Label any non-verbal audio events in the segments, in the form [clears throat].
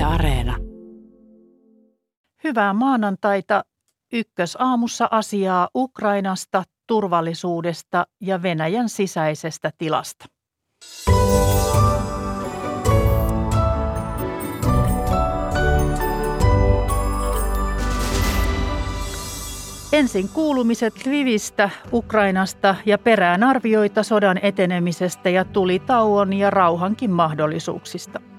Yle Areena. Hyvää maanantaita. Ykkösaamussa asiaa Ukrainasta, turvallisuudesta ja Venäjän sisäisestä tilasta. Ensin kuulumiset Lvivistä, Ukrainasta ja perään arvioita sodan etenemisestä ja tulitauon ja rauhankin mahdollisuuksista.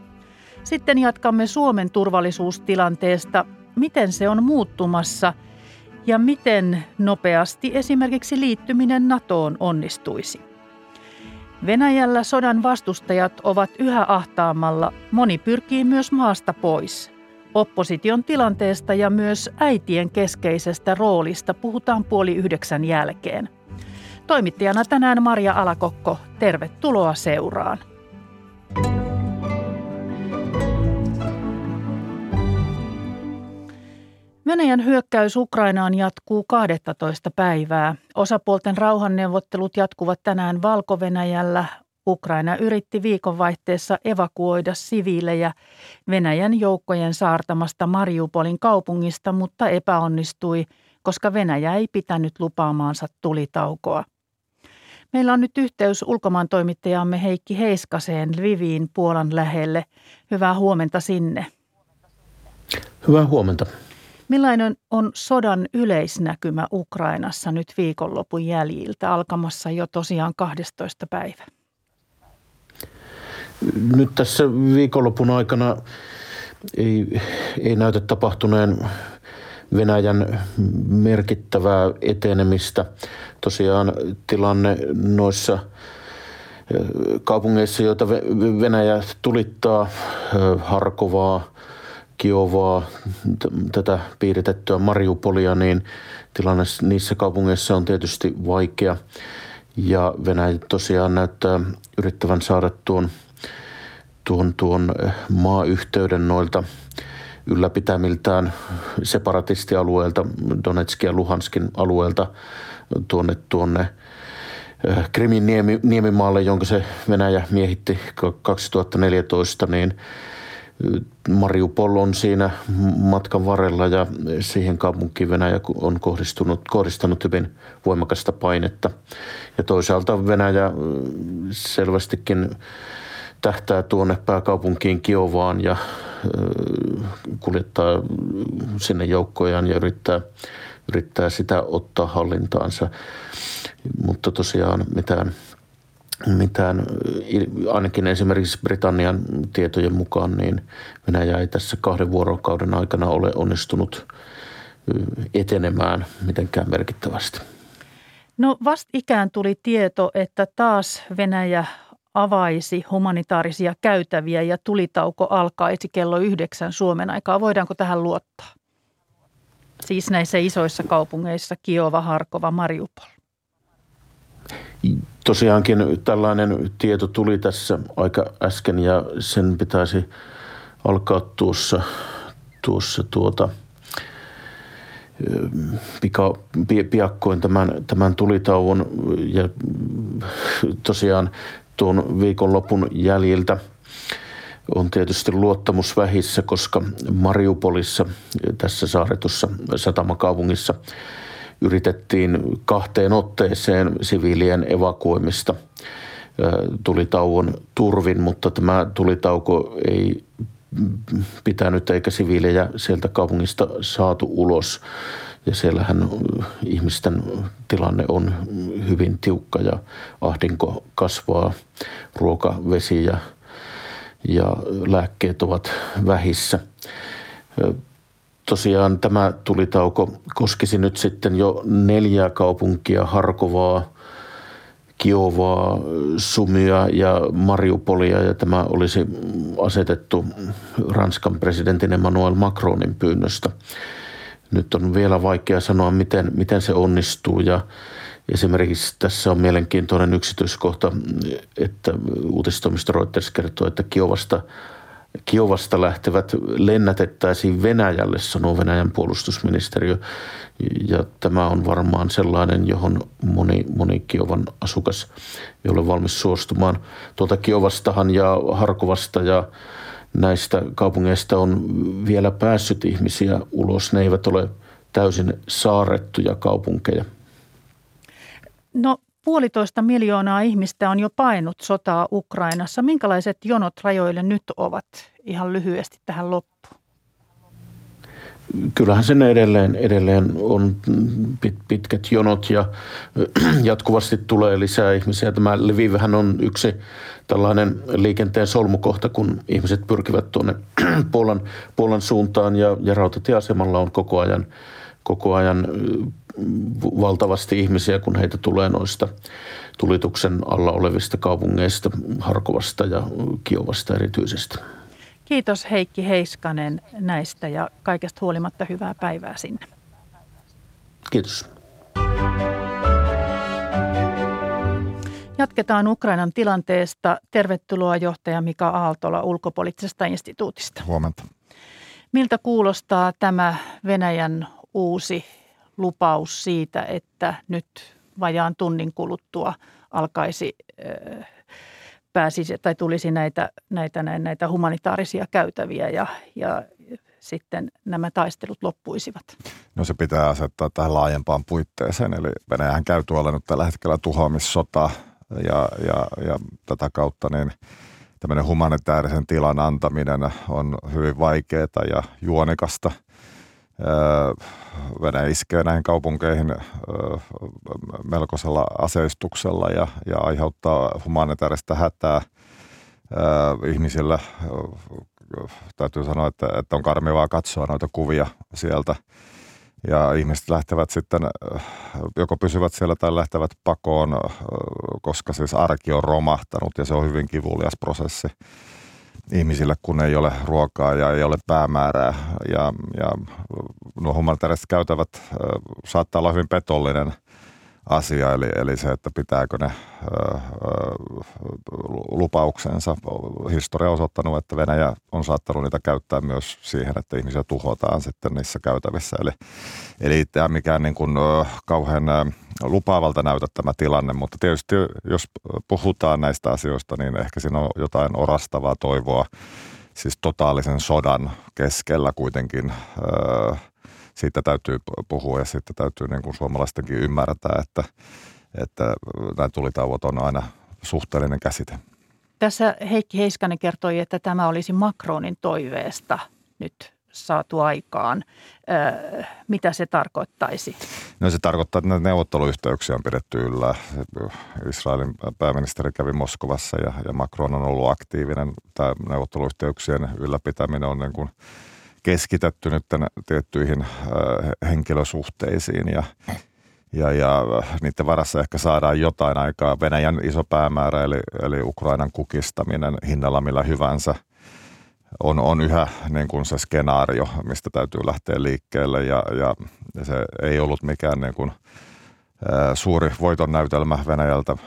Sitten jatkamme Suomen turvallisuustilanteesta, miten se on muuttumassa ja miten nopeasti esimerkiksi liittyminen NATOon onnistuisi. Venäjällä sodan vastustajat ovat yhä ahtaamalla, moni pyrkii myös maasta pois. Opposition tilanteesta ja myös äitien keskeisestä roolista puhutaan puoli yhdeksän jälkeen. Toimittajana tänään Maria Alakokko, tervetuloa seuraan. Venäjän hyökkäys Ukrainaan jatkuu 12 päivää. Osapuolten rauhanneuvottelut jatkuvat tänään Valko-Venäjällä. Ukraina yritti viikonvaihteessa evakuoida siviilejä Venäjän joukkojen saartamasta Mariupolin kaupungista, mutta epäonnistui, koska Venäjä ei pitänyt lupaamaansa tulitaukoa. Meillä on nyt yhteys ulkomaan toimittajamme Heikki Heiskaseen Lviviin Puolan lähelle. Hyvää huomenta sinne. Hyvää huomenta. Millainen on sodan yleisnäkymä Ukrainassa nyt viikonlopun jäljiltä alkamassa jo tosiaan 12 päivä? Nyt tässä viikonlopun aikana ei, ei näytä tapahtuneen Venäjän merkittävää etenemistä. Tosiaan tilanne noissa kaupungeissa, joita Venäjä tulittaa, Harkovaa, Kiovaa, tätä piiritettyä Mariupolia, niin tilanne niissä kaupungeissa on tietysti vaikea. Ja Venäjä tosiaan näyttää yrittävän saada tuon, tuon, tuon eh, maayhteyden noilta ylläpitämiltään separatistialueelta, Donetskin ja Luhanskin alueelta tuonne, tuonne eh, Krimin niemi, niemimaalle, jonka se Venäjä miehitti 2014, niin Mariupol on siinä matkan varrella ja siihen kaupunkiin Venäjä on kohdistunut, kohdistanut hyvin voimakasta painetta. Ja toisaalta Venäjä selvästikin tähtää tuonne pääkaupunkiin Kiovaan ja kuljettaa sinne joukkojaan ja yrittää, yrittää sitä ottaa hallintaansa. Mutta tosiaan mitään – mitään, ainakin esimerkiksi Britannian tietojen mukaan, niin Venäjä ei tässä kahden vuorokauden aikana ole onnistunut etenemään mitenkään merkittävästi. No ikään tuli tieto, että taas Venäjä avaisi humanitaarisia käytäviä ja tulitauko alkaisi kello yhdeksän Suomen aikaa. Voidaanko tähän luottaa? Siis näissä isoissa kaupungeissa Kiova, Harkova, Mariupol. Tosiaankin tällainen tieto tuli tässä aika äsken ja sen pitäisi alkaa tuossa, tuossa tuota, pika, piakkoin tämän, tämän tulitauon. Ja tosiaan tuon viikonlopun jäljiltä on tietysti luottamus vähissä, koska Mariupolissa, tässä saaretussa satamakaupungissa, yritettiin kahteen otteeseen siviilien evakuoimista. Tulitauon turvin, mutta tämä tulitauko ei pitänyt eikä siviilejä sieltä kaupungista saatu ulos. Ja siellähän ihmisten tilanne on hyvin tiukka ja ahdinko kasvaa, ruoka, vesi ja, ja lääkkeet ovat vähissä tosiaan tämä tulitauko koskisi nyt sitten jo neljää kaupunkia, Harkovaa, Kiovaa, Sumia ja Mariupolia ja tämä olisi asetettu Ranskan presidentin Emmanuel Macronin pyynnöstä. Nyt on vielä vaikea sanoa, miten, miten se onnistuu ja esimerkiksi tässä on mielenkiintoinen yksityiskohta, että uutistoimisto Reuters kertoo, että Kiovasta – Kiovasta lähtevät lennätettäisiin Venäjälle, sanoo Venäjän puolustusministeriö. Ja tämä on varmaan sellainen, johon moni, moni Kiovan asukas ei ole valmis suostumaan. Tuolta Kiovastahan ja Harkovasta ja, näistä kaupungeista on vielä päässyt ihmisiä ulos. Ne eivät ole täysin saarettuja kaupunkeja. No puolitoista miljoonaa ihmistä on jo painut sotaa Ukrainassa. Minkälaiset jonot rajoille nyt ovat ihan lyhyesti tähän loppuun? kyllähän sen edelleen, edelleen on pit, pitkät jonot ja [clears throat] jatkuvasti tulee lisää ihmisiä. Tämä Lvivhän on yksi tällainen liikenteen solmukohta, kun ihmiset pyrkivät tuonne [clears throat] Puolan, Puolan suuntaan ja, ja rautatieasemalla on koko ajan, koko ajan valtavasti ihmisiä, kun heitä tulee noista tulituksen alla olevista kaupungeista, Harkovasta ja Kiovasta erityisesti. Kiitos Heikki Heiskanen näistä ja kaikesta huolimatta hyvää päivää sinne. Kiitos. Jatketaan Ukrainan tilanteesta. Tervetuloa johtaja Mika Aaltola ulkopoliittisesta instituutista. Huomenta. Miltä kuulostaa tämä Venäjän uusi lupaus siitä, että nyt vajaan tunnin kuluttua alkaisi pääsisi tai tulisi näitä, näitä, näitä humanitaarisia käytäviä ja, ja sitten nämä taistelut loppuisivat? No se pitää asettaa tähän laajempaan puitteeseen. Eli Venäjähän käy tuolla nyt tällä hetkellä tuhoamissota ja, ja, ja tätä kautta niin tämmöinen humanitaarisen tilan antaminen on hyvin vaikeaa ja juonikasta – Venäjä iskee näihin kaupunkeihin melkoisella aseistuksella ja, ja aiheuttaa humanitaarista hätää ihmisille. Täytyy sanoa, että, että on karmivaa katsoa noita kuvia sieltä. Ja ihmiset lähtevät sitten, joko pysyvät siellä tai lähtevät pakoon, koska siis arki on romahtanut ja se on hyvin kivulias prosessi ihmisille, kun ei ole ruokaa ja ei ole päämäärää. Ja, ja nuo humanitaariset käytävät saattaa olla hyvin petollinen asia, eli, eli se, että pitääkö ne lupauksensa. Historia on osoittanut, että Venäjä on saattanut niitä käyttää myös siihen, että ihmisiä tuhotaan sitten niissä käytävissä. Eli, eli tämä mikään niin kuin, ö, kauhean lupaavalta näytä tämä tilanne, mutta tietysti jos puhutaan näistä asioista, niin ehkä siinä on jotain orastavaa toivoa, siis totaalisen sodan keskellä kuitenkin siitä täytyy puhua ja sitten täytyy niin kuin suomalaistenkin ymmärtää, että, että nämä tulitauot on aina suhteellinen käsite. Tässä Heikki Heiskanen kertoi, että tämä olisi Macronin toiveesta nyt saatu aikaan. mitä se tarkoittaisi? No se tarkoittaa, että neuvotteluyhteyksiä on pidetty yllä. Israelin pääministeri kävi Moskovassa ja, ja Macron on ollut aktiivinen. Tämä neuvotteluyhteyksien ylläpitäminen on niin kuin keskitetty nyt tiettyihin henkilösuhteisiin ja ja, ja niiden varassa ehkä saadaan jotain aikaa. Venäjän iso päämäärä, eli, eli Ukrainan kukistaminen hinnalla millä hyvänsä – on, on yhä niin kuin se skenaario, mistä täytyy lähteä liikkeelle ja, ja, ja se ei ollut mikään niin kuin, suuri voiton näytelmä Venäjältä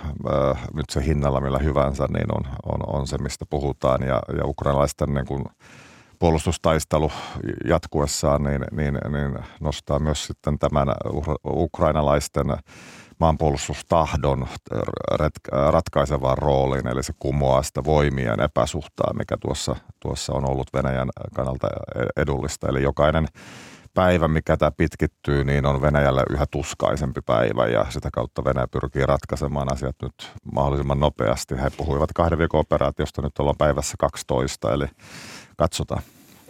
nyt se hinnalla millä hyvänsä, niin on, on, on se, mistä puhutaan. Ja, ja ukrainalaisten niin kuin, puolustustaistelu jatkuessaan niin, niin, niin nostaa myös sitten tämän ukrainalaisten maanpuolustustahdon ratkaisevaan rooliin, eli se kumoaa sitä voimien epäsuhtaa, mikä tuossa, tuossa on ollut Venäjän kannalta edullista. Eli jokainen päivä, mikä tämä pitkittyy, niin on Venäjälle yhä tuskaisempi päivä ja sitä kautta Venäjä pyrkii ratkaisemaan asiat nyt mahdollisimman nopeasti. He puhuivat kahden viikon operaatiosta, nyt ollaan päivässä 12, eli katsotaan.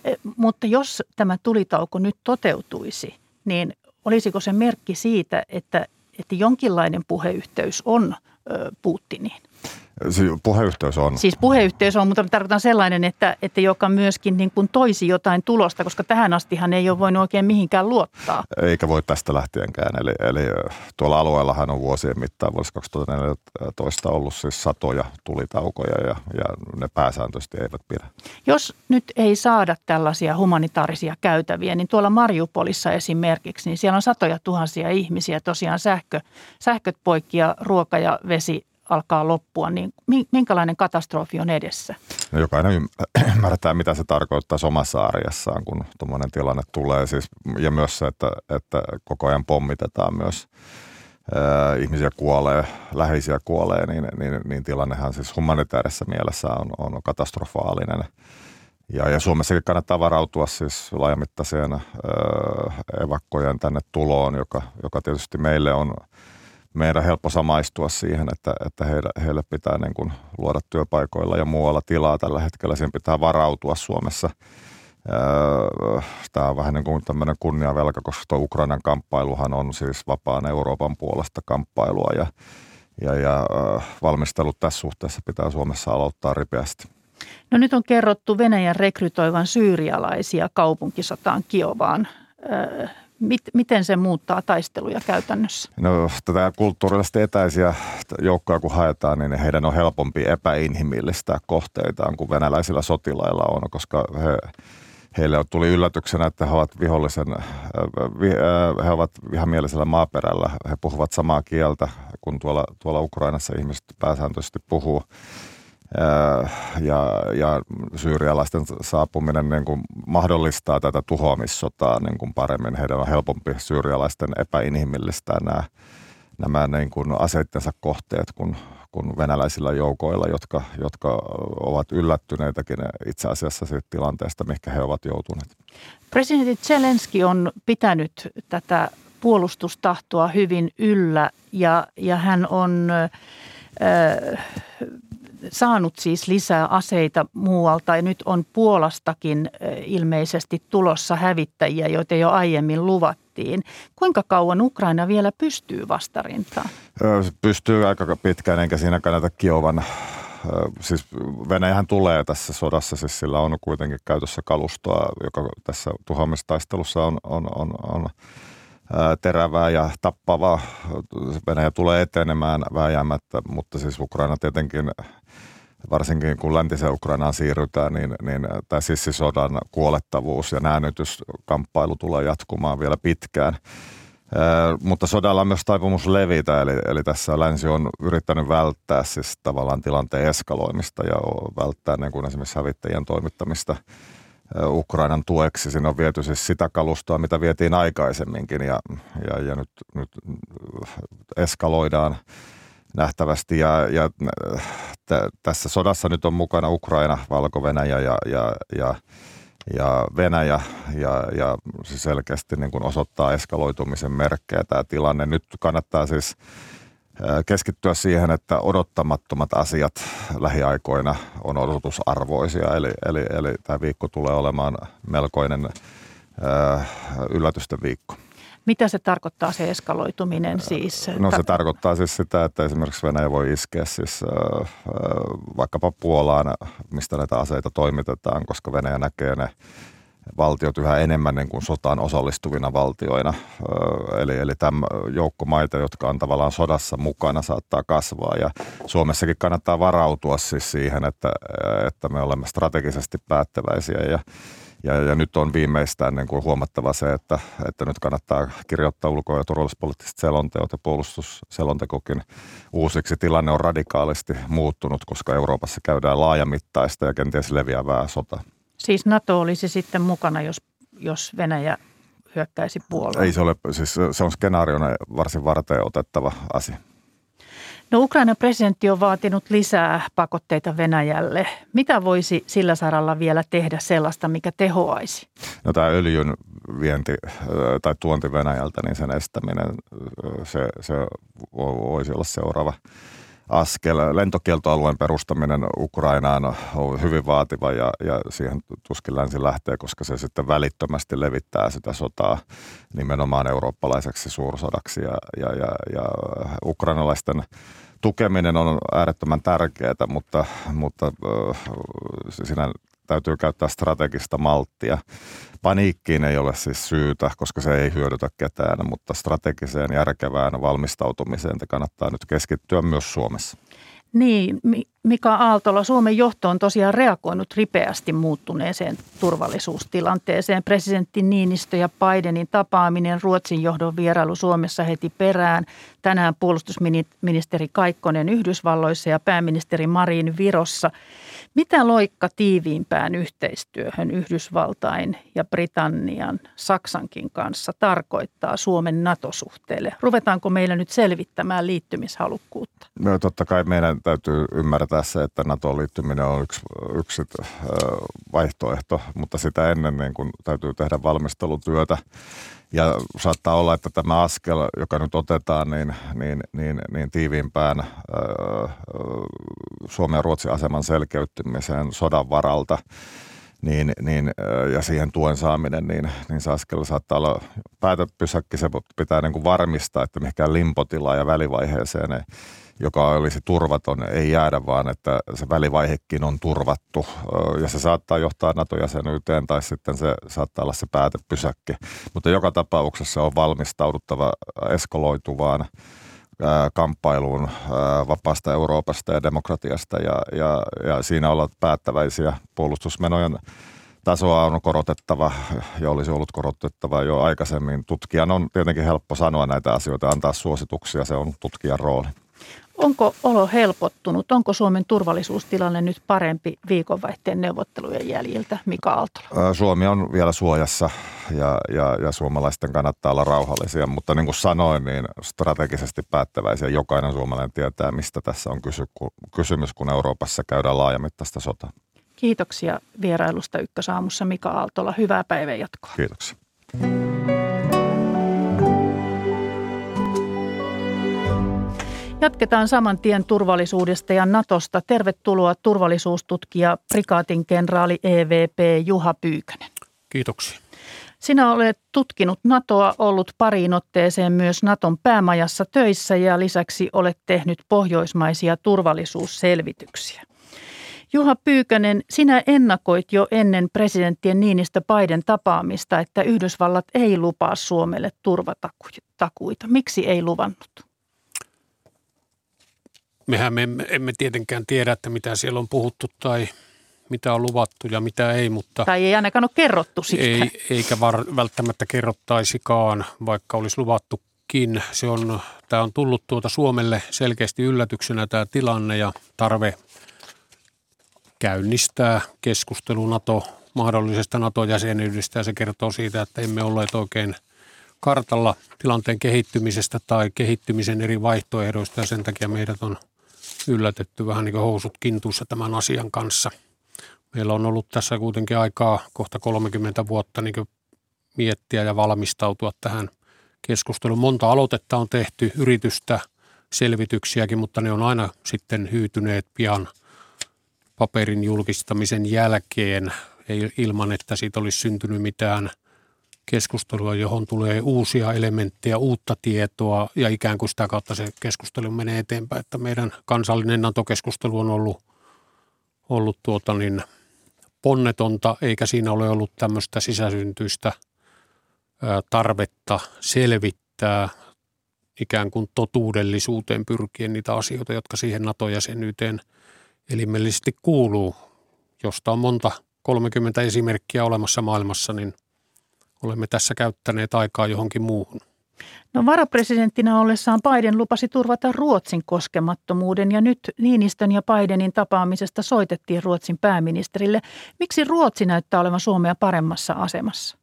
E, mutta jos tämä tulitauko nyt toteutuisi, niin olisiko se merkki siitä, että että jonkinlainen puheyhteys on Putiniin. Puheyhteys on. Siis puheyhteys on, mutta tarkoitan sellainen, että, että joka myöskin niin kuin toisi jotain tulosta, koska tähän astihan ei ole voinut oikein mihinkään luottaa. Eikä voi tästä lähtienkään. Eli, eli tuolla alueellahan on vuosien mittaan vuodessa 2014 ollut siis satoja tulitaukoja ja, ja ne pääsääntöisesti eivät pidä. Jos nyt ei saada tällaisia humanitaarisia käytäviä, niin tuolla Mariupolissa esimerkiksi, niin siellä on satoja tuhansia ihmisiä, tosiaan sähkö, sähköt poikki ja ruoka ja vesi alkaa loppua, niin minkälainen katastrofi on edessä? No jokainen [clears throat] ymmärtää, mitä se tarkoittaa omassa arjessaan, kun tuommoinen tilanne tulee. Siis, ja myös se, että, että koko ajan pommitetaan myös ää, ihmisiä kuolee, läheisiä kuolee, niin, niin, niin tilannehan siis humanitaarisessa mielessä on, on katastrofaalinen. Ja, ja Suomessakin kannattaa varautua siis laajamittaiseen öö, evakkojen tänne tuloon, joka, joka tietysti meille on meidän helppo samaistua siihen, että, että heille, heille pitää niin kuin luoda työpaikoilla ja muualla tilaa tällä hetkellä. Siihen pitää varautua Suomessa. Tämä on vähän niin kuin tämmöinen kunniavelka, koska tuo Ukrainan kamppailuhan on siis vapaan Euroopan puolesta kamppailua ja, ja, ja valmistelut tässä suhteessa pitää Suomessa aloittaa ripeästi. No nyt on kerrottu Venäjän rekrytoivan syyrialaisia kaupunkisotaan Kiovaan. Mit, miten se muuttaa taisteluja käytännössä? No tätä kulttuurillisesti etäisiä joukkoja kun haetaan, niin heidän on helpompi epäinhimillistää kohteitaan kuin venäläisillä sotilailla on, koska he, heille tuli yllätyksenä, että he ovat vihollisen, he ovat vihamielisellä maaperällä. He puhuvat samaa kieltä kuin tuolla, tuolla Ukrainassa ihmiset pääsääntöisesti puhuu ja, ja syyrialaisten saapuminen niin kuin mahdollistaa tätä tuhoamissotaa niin kuin paremmin. Heidän on helpompi syyrialaisten epäinhimillistää nämä, nämä niin kuin aseittensa kohteet kuin, kuin venäläisillä joukoilla, jotka, jotka ovat yllättyneitäkin itse asiassa siitä tilanteesta, mikä he ovat joutuneet. Presidentti Zelensky on pitänyt tätä puolustustahtoa hyvin yllä ja, ja hän on äh, saanut siis lisää aseita muualta ja nyt on Puolastakin ilmeisesti tulossa hävittäjiä, joita jo aiemmin luvattiin. Kuinka kauan Ukraina vielä pystyy vastarintaan? Pystyy aika pitkään, enkä siinä kannata Kiovan siis Venäjähän tulee tässä sodassa, siis sillä on kuitenkin käytössä kalustoa, joka tässä tuhoamistaistelussa on, on, on, on terävää ja tappavaa. Venäjä tulee etenemään vääjäämättä, mutta siis Ukraina tietenkin varsinkin kun läntisen Ukrainaan siirrytään, niin, niin tämä sissisodan kuolettavuus ja näännytyskamppailu tulee jatkumaan vielä pitkään. Ee, mutta sodalla on myös taipumus levitä, eli, eli tässä länsi on yrittänyt välttää siis tavallaan tilanteen eskaloimista ja välttää niin kuin esimerkiksi hävittäjien toimittamista Ukrainan tueksi. Siinä on viety siis sitä kalustoa, mitä vietiin aikaisemminkin ja, ja, ja nyt, nyt eskaloidaan nähtävästi. Ja, ja t- tässä sodassa nyt on mukana Ukraina, Valko-Venäjä ja, ja, ja, ja Venäjä ja, ja se selkeästi niin kuin osoittaa eskaloitumisen merkkejä tämä tilanne. Nyt kannattaa siis keskittyä siihen, että odottamattomat asiat lähiaikoina on odotusarvoisia. Eli, eli, eli tämä viikko tulee olemaan melkoinen yllätysten viikko. Mitä se tarkoittaa se eskaloituminen siis? No se tarkoittaa siis sitä, että esimerkiksi Venäjä voi iskeä siis äh, vaikkapa Puolaan, mistä näitä aseita toimitetaan, koska Venäjä näkee ne valtiot yhä enemmän niin kuin sotaan osallistuvina valtioina. Eli, eli tämä joukko maita, jotka on tavallaan sodassa mukana, saattaa kasvaa. Ja Suomessakin kannattaa varautua siis siihen, että, että me olemme strategisesti päättäväisiä ja ja, ja nyt on viimeistään niin kuin huomattava se, että, että nyt kannattaa kirjoittaa ulko- ja turvallisuuspoliittiset selonteot ja puolustusselontekokin uusiksi. Tilanne on radikaalisti muuttunut, koska Euroopassa käydään laajamittaista ja kenties leviävää sota. Siis NATO olisi sitten mukana, jos, jos Venäjä hyökkäisi Puolaan? Ei se ole, siis se on skenaariona varsin varten otettava asia. No Ukrainan presidentti on vaatinut lisää pakotteita Venäjälle. Mitä voisi sillä saralla vielä tehdä sellaista, mikä tehoaisi? No tämä öljyn vienti tai tuonti Venäjältä, niin sen estäminen, se, se voisi olla seuraava askel. Lentokieltoalueen perustaminen Ukrainaan on hyvin vaativa ja, ja siihen tuskin länsi lähtee, koska se sitten välittömästi levittää sitä sotaa nimenomaan eurooppalaiseksi suursodaksi ja, ja, ja, ja ukrainalaisten tukeminen on äärettömän tärkeää, mutta, mutta siinä täytyy käyttää strategista malttia. Paniikkiin ei ole siis syytä, koska se ei hyödytä ketään, mutta strategiseen järkevään valmistautumiseen te kannattaa nyt keskittyä myös Suomessa. Niin, Mika Aaltola, Suomen johto on tosiaan reagoinut ripeästi muuttuneeseen turvallisuustilanteeseen. Presidentti Niinistö ja Bidenin tapaaminen, Ruotsin johdon vierailu Suomessa heti perään, tänään puolustusministeri Kaikkonen Yhdysvalloissa ja pääministeri Marin Virossa. Mitä loikka tiiviimpään yhteistyöhön Yhdysvaltain ja Britannian, Saksankin kanssa tarkoittaa Suomen NATO-suhteelle? Ruvetaanko meillä nyt selvittämään liittymishalukkuutta? No, totta kai meidän täytyy ymmärtää se, että NATO-liittyminen on yksi, yksi vaihtoehto, mutta sitä ennen niin kun täytyy tehdä valmistelutyötä. Ja saattaa olla, että tämä askel, joka nyt otetaan, niin, niin, niin, niin tiiviimpään öö, Suomen ja Ruotsin aseman selkeyttymiseen sodan varalta, niin, niin, ja siihen tuen saaminen, niin, niin se askel saattaa olla päätöpysäkki, se pitää niin kuin varmistaa, että mihinkään limpotilaan ja välivaiheeseen ei joka olisi turvaton, ei jäädä, vaan että se välivaihekin on turvattu. Ja se saattaa johtaa NATO-jäsenyyteen tai sitten se saattaa olla se päätepysäkki. Mutta joka tapauksessa on valmistauduttava eskaloituvaan kamppailuun vapaasta Euroopasta ja demokratiasta ja, ja, ja siinä olla päättäväisiä puolustusmenojen tasoa on korotettava ja olisi ollut korotettava jo aikaisemmin. Tutkijan on tietenkin helppo sanoa näitä asioita, antaa suosituksia, se on tutkijan rooli. Onko olo helpottunut? Onko Suomen turvallisuustilanne nyt parempi viikonvaihteen neuvottelujen jäljiltä, Mika Aaltola? Suomi on vielä suojassa ja, ja, ja suomalaisten kannattaa olla rauhallisia, mutta niin kuin sanoin, niin strategisesti päättäväisiä. Jokainen suomalainen tietää, mistä tässä on kysy, kysymys, kun Euroopassa käydään laajamittaista sotaa. Kiitoksia vierailusta Ykkösaamussa Mika Aaltola. Hyvää päivänjatkoa. Kiitoksia. Jatketaan saman tien turvallisuudesta ja Natosta. Tervetuloa turvallisuustutkija prikaatin kenraali EVP Juha Pyykönen. Kiitoksia. Sinä olet tutkinut NATOa, ollut pariin otteeseen myös Naton päämajassa töissä ja lisäksi olet tehnyt pohjoismaisia turvallisuusselvityksiä. Juha Pyykönen, sinä ennakoit jo ennen presidenttien Niinistä Biden tapaamista, että Yhdysvallat ei lupaa Suomelle turvatakuita. Miksi ei luvannut? Mehän me emme, emme tietenkään tiedä, että mitä siellä on puhuttu tai mitä on luvattu ja mitä ei, mutta... Tai ei ainakaan ole kerrottu siitä. Ei, eikä var, välttämättä kerrottaisikaan, vaikka olisi luvattukin. Se on, tämä on tullut tuota Suomelle selkeästi yllätyksenä tämä tilanne ja tarve käynnistää keskustelu NATO, mahdollisesta NATO-jäsenyydestä ja se kertoo siitä, että emme olleet oikein kartalla tilanteen kehittymisestä tai kehittymisen eri vaihtoehdoista ja sen takia meidät on – yllätetty vähän niin kuin housut kintuissa tämän asian kanssa. Meillä on ollut tässä kuitenkin aikaa kohta 30 vuotta niin miettiä ja valmistautua tähän keskusteluun. Monta aloitetta on tehty, yritystä, selvityksiäkin, mutta ne on aina sitten hyytyneet pian paperin julkistamisen jälkeen ilman, että siitä olisi syntynyt mitään – keskustelua, johon tulee uusia elementtejä, uutta tietoa ja ikään kuin sitä kautta se keskustelu menee eteenpäin. Että meidän kansallinen NATO-keskustelu on ollut, ollut tuota niin, ponnetonta, eikä siinä ole ollut tämmöistä sisäsyntyistä tarvetta selvittää ikään kuin totuudellisuuteen pyrkien niitä asioita, jotka siihen NATO-jäsenyyteen elimellisesti kuuluu, josta on monta 30 esimerkkiä olemassa maailmassa, niin olemme tässä käyttäneet aikaa johonkin muuhun. No varapresidenttinä ollessaan Biden lupasi turvata Ruotsin koskemattomuuden ja nyt Niinistön ja Bidenin tapaamisesta soitettiin Ruotsin pääministerille. Miksi Ruotsi näyttää olevan Suomea paremmassa asemassa?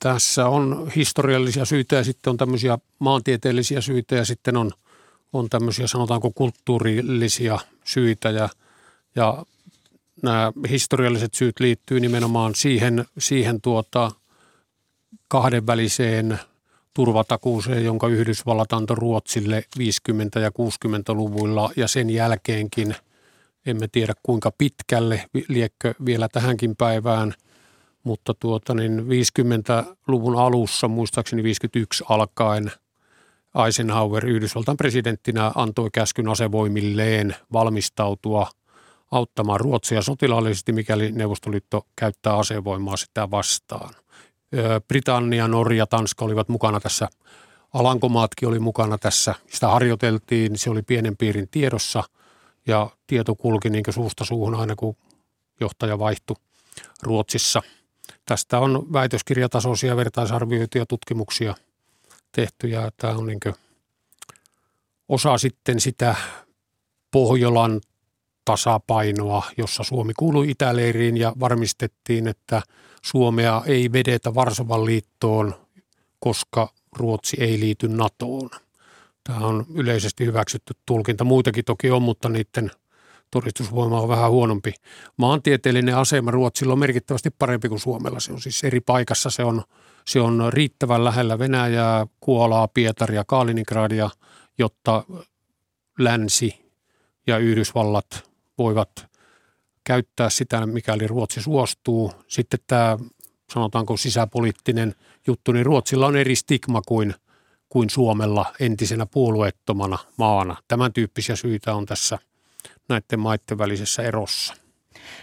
Tässä on historiallisia syitä ja sitten on tämmöisiä maantieteellisiä syitä ja sitten on, on tämmöisiä sanotaanko kulttuurillisia syitä ja, ja nämä historialliset syyt liittyy nimenomaan siihen, siihen tuota – kahdenväliseen turvatakuuseen, jonka Yhdysvallat antoi Ruotsille 50- ja 60-luvuilla ja sen jälkeenkin emme tiedä kuinka pitkälle, liekkö vielä tähänkin päivään, mutta tuota niin 50-luvun alussa, muistaakseni 51 alkaen, Eisenhower Yhdysvaltain presidenttinä antoi käskyn asevoimilleen valmistautua auttamaan Ruotsia sotilaallisesti, mikäli Neuvostoliitto käyttää asevoimaa sitä vastaan. Britannia, Norja, Tanska olivat mukana tässä. Alankomaatkin oli mukana tässä. Sitä harjoiteltiin, se oli pienen piirin tiedossa ja tieto kulki niin suusta suuhun aina kun johtaja vaihtui Ruotsissa. Tästä on väitöskirjatasoisia vertaisarvioituja ja tutkimuksia tehty ja tämä on niin osa sitten sitä Pohjolan tasapainoa, jossa Suomi kuului itäleiriin ja varmistettiin, että Suomea ei vedetä Varsovan liittoon, koska Ruotsi ei liity NATOon. Tämä on yleisesti hyväksytty tulkinta. Muitakin toki on, mutta niiden todistusvoima on vähän huonompi. Maantieteellinen asema Ruotsilla on merkittävästi parempi kuin Suomella. Se on siis eri paikassa. Se on, se on riittävän lähellä Venäjää, Kuolaa, Pietaria, Kaliningradia, jotta länsi ja Yhdysvallat voivat käyttää sitä, mikäli Ruotsi suostuu. Sitten tämä, sanotaanko sisäpoliittinen juttu, niin Ruotsilla on eri stigma kuin, kuin Suomella entisenä puolueettomana maana. Tämän tyyppisiä syitä on tässä näiden maiden välisessä erossa.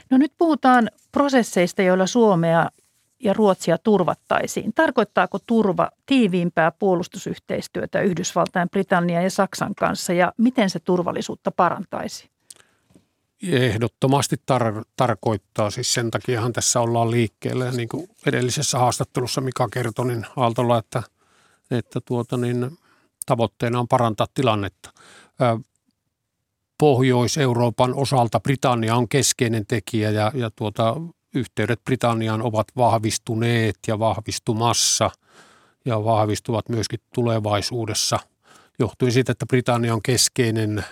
No nyt puhutaan prosesseista, joilla Suomea ja Ruotsia turvattaisiin. Tarkoittaako turva tiiviimpää puolustusyhteistyötä Yhdysvaltain, Britannian ja Saksan kanssa ja miten se turvallisuutta parantaisi? Ehdottomasti tar- tarkoittaa. Siis sen takiahan tässä ollaan liikkeellä. Ja niin kuin edellisessä haastattelussa Mika kertoi niin Aaltolla, että, että tuota niin, tavoitteena on parantaa tilannetta. Pohjois-Euroopan osalta Britannia on keskeinen tekijä ja, ja tuota, yhteydet Britanniaan ovat vahvistuneet ja vahvistumassa ja vahvistuvat myöskin tulevaisuudessa johtuen siitä, että Britannia on keskeinen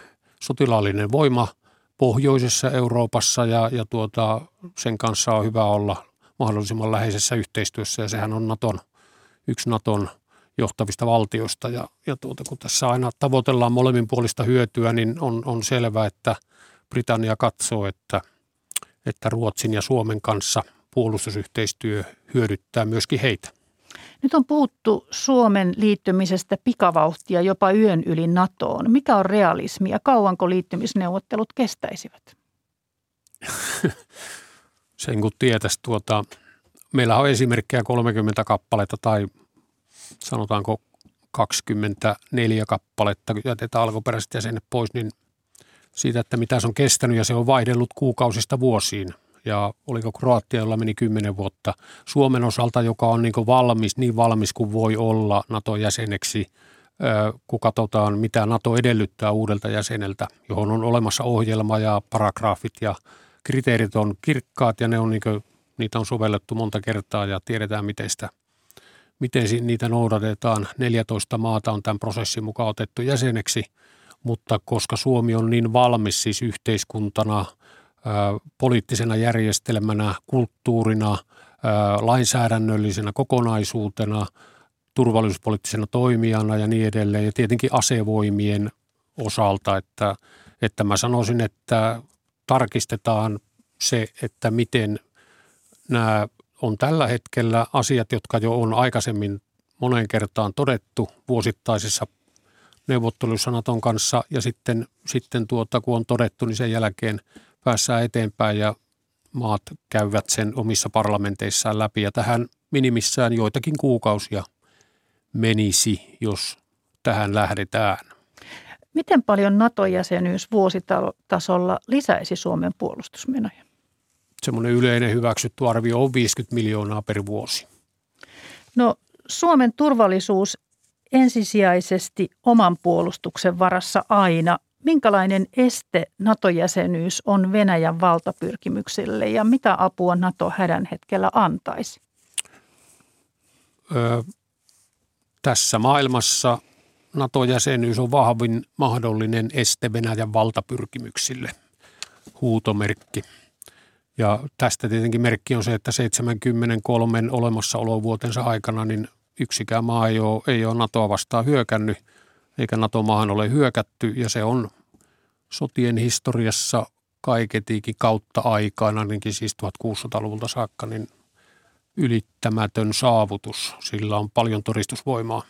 sotilaallinen voima pohjoisessa Euroopassa ja, ja tuota, sen kanssa on hyvä olla mahdollisimman läheisessä yhteistyössä ja sehän on Naton, yksi Naton johtavista valtioista ja, ja tuota, kun tässä aina tavoitellaan molemminpuolista hyötyä, niin on, on selvää, että Britannia katsoo, että – että Ruotsin ja Suomen kanssa puolustusyhteistyö hyödyttää myöskin heitä. Nyt on puhuttu Suomen liittymisestä pikavauhtia jopa yön yli NATOon. Mikä on realismi ja kauanko liittymisneuvottelut kestäisivät? [laughs] Sen kun tietäisi, tuota, meillä on esimerkkejä 30 kappaletta tai sanotaanko 24 kappaletta, jätetään alkuperäiset jäsenet pois, niin – siitä, että mitä se on kestänyt ja se on vaihdellut kuukausista vuosiin. Ja oliko Kroatia, jolla meni kymmenen vuotta. Suomen osalta, joka on niin valmis, niin valmis kuin voi olla NATO-jäseneksi, kun katsotaan, mitä NATO edellyttää uudelta jäseneltä, johon on olemassa ohjelma ja paragraafit ja kriteerit on kirkkaat ja ne on niin kuin, niitä on sovellettu monta kertaa ja tiedetään, miten, sitä, miten niitä noudatetaan. 14 maata on tämän prosessin mukaan otettu jäseneksi – mutta koska Suomi on niin valmis siis yhteiskuntana, poliittisena järjestelmänä, kulttuurina, lainsäädännöllisenä kokonaisuutena, turvallisuuspoliittisena toimijana ja niin edelleen, ja tietenkin asevoimien osalta, että, että mä sanoisin, että tarkistetaan se, että miten nämä on tällä hetkellä asiat, jotka jo on aikaisemmin moneen kertaan todettu vuosittaisissa neuvotteluissa Naton kanssa. Ja sitten, sitten tuota, kun on todettu, niin sen jälkeen päässään eteenpäin ja maat käyvät sen omissa parlamenteissaan läpi ja tähän minimissään joitakin kuukausia menisi, jos tähän lähdetään. Miten paljon NATO-jäsenyys vuositasolla lisäisi Suomen puolustusmenoja? Semmoinen yleinen hyväksytty arvio on 50 miljoonaa per vuosi. No Suomen turvallisuus ensisijaisesti oman puolustuksen varassa aina. Minkälainen este NATO-jäsenyys on Venäjän valtapyrkimyksille ja mitä apua NATO hädän hetkellä antaisi? Tässä maailmassa NATO-jäsenyys on vahvin mahdollinen este Venäjän valtapyrkimyksille. Huutomerkki. Ja tästä tietenkin merkki on se, että 73 olemassaolovuotensa aikana niin yksikään maa ei ole, ei ole NATOa vastaan hyökännyt, eikä NATO-maahan ole hyökätty, ja se on sotien historiassa kaiketiikin kautta aikaan, ainakin siis 1600-luvulta saakka, niin ylittämätön saavutus. Sillä on paljon todistusvoimaa.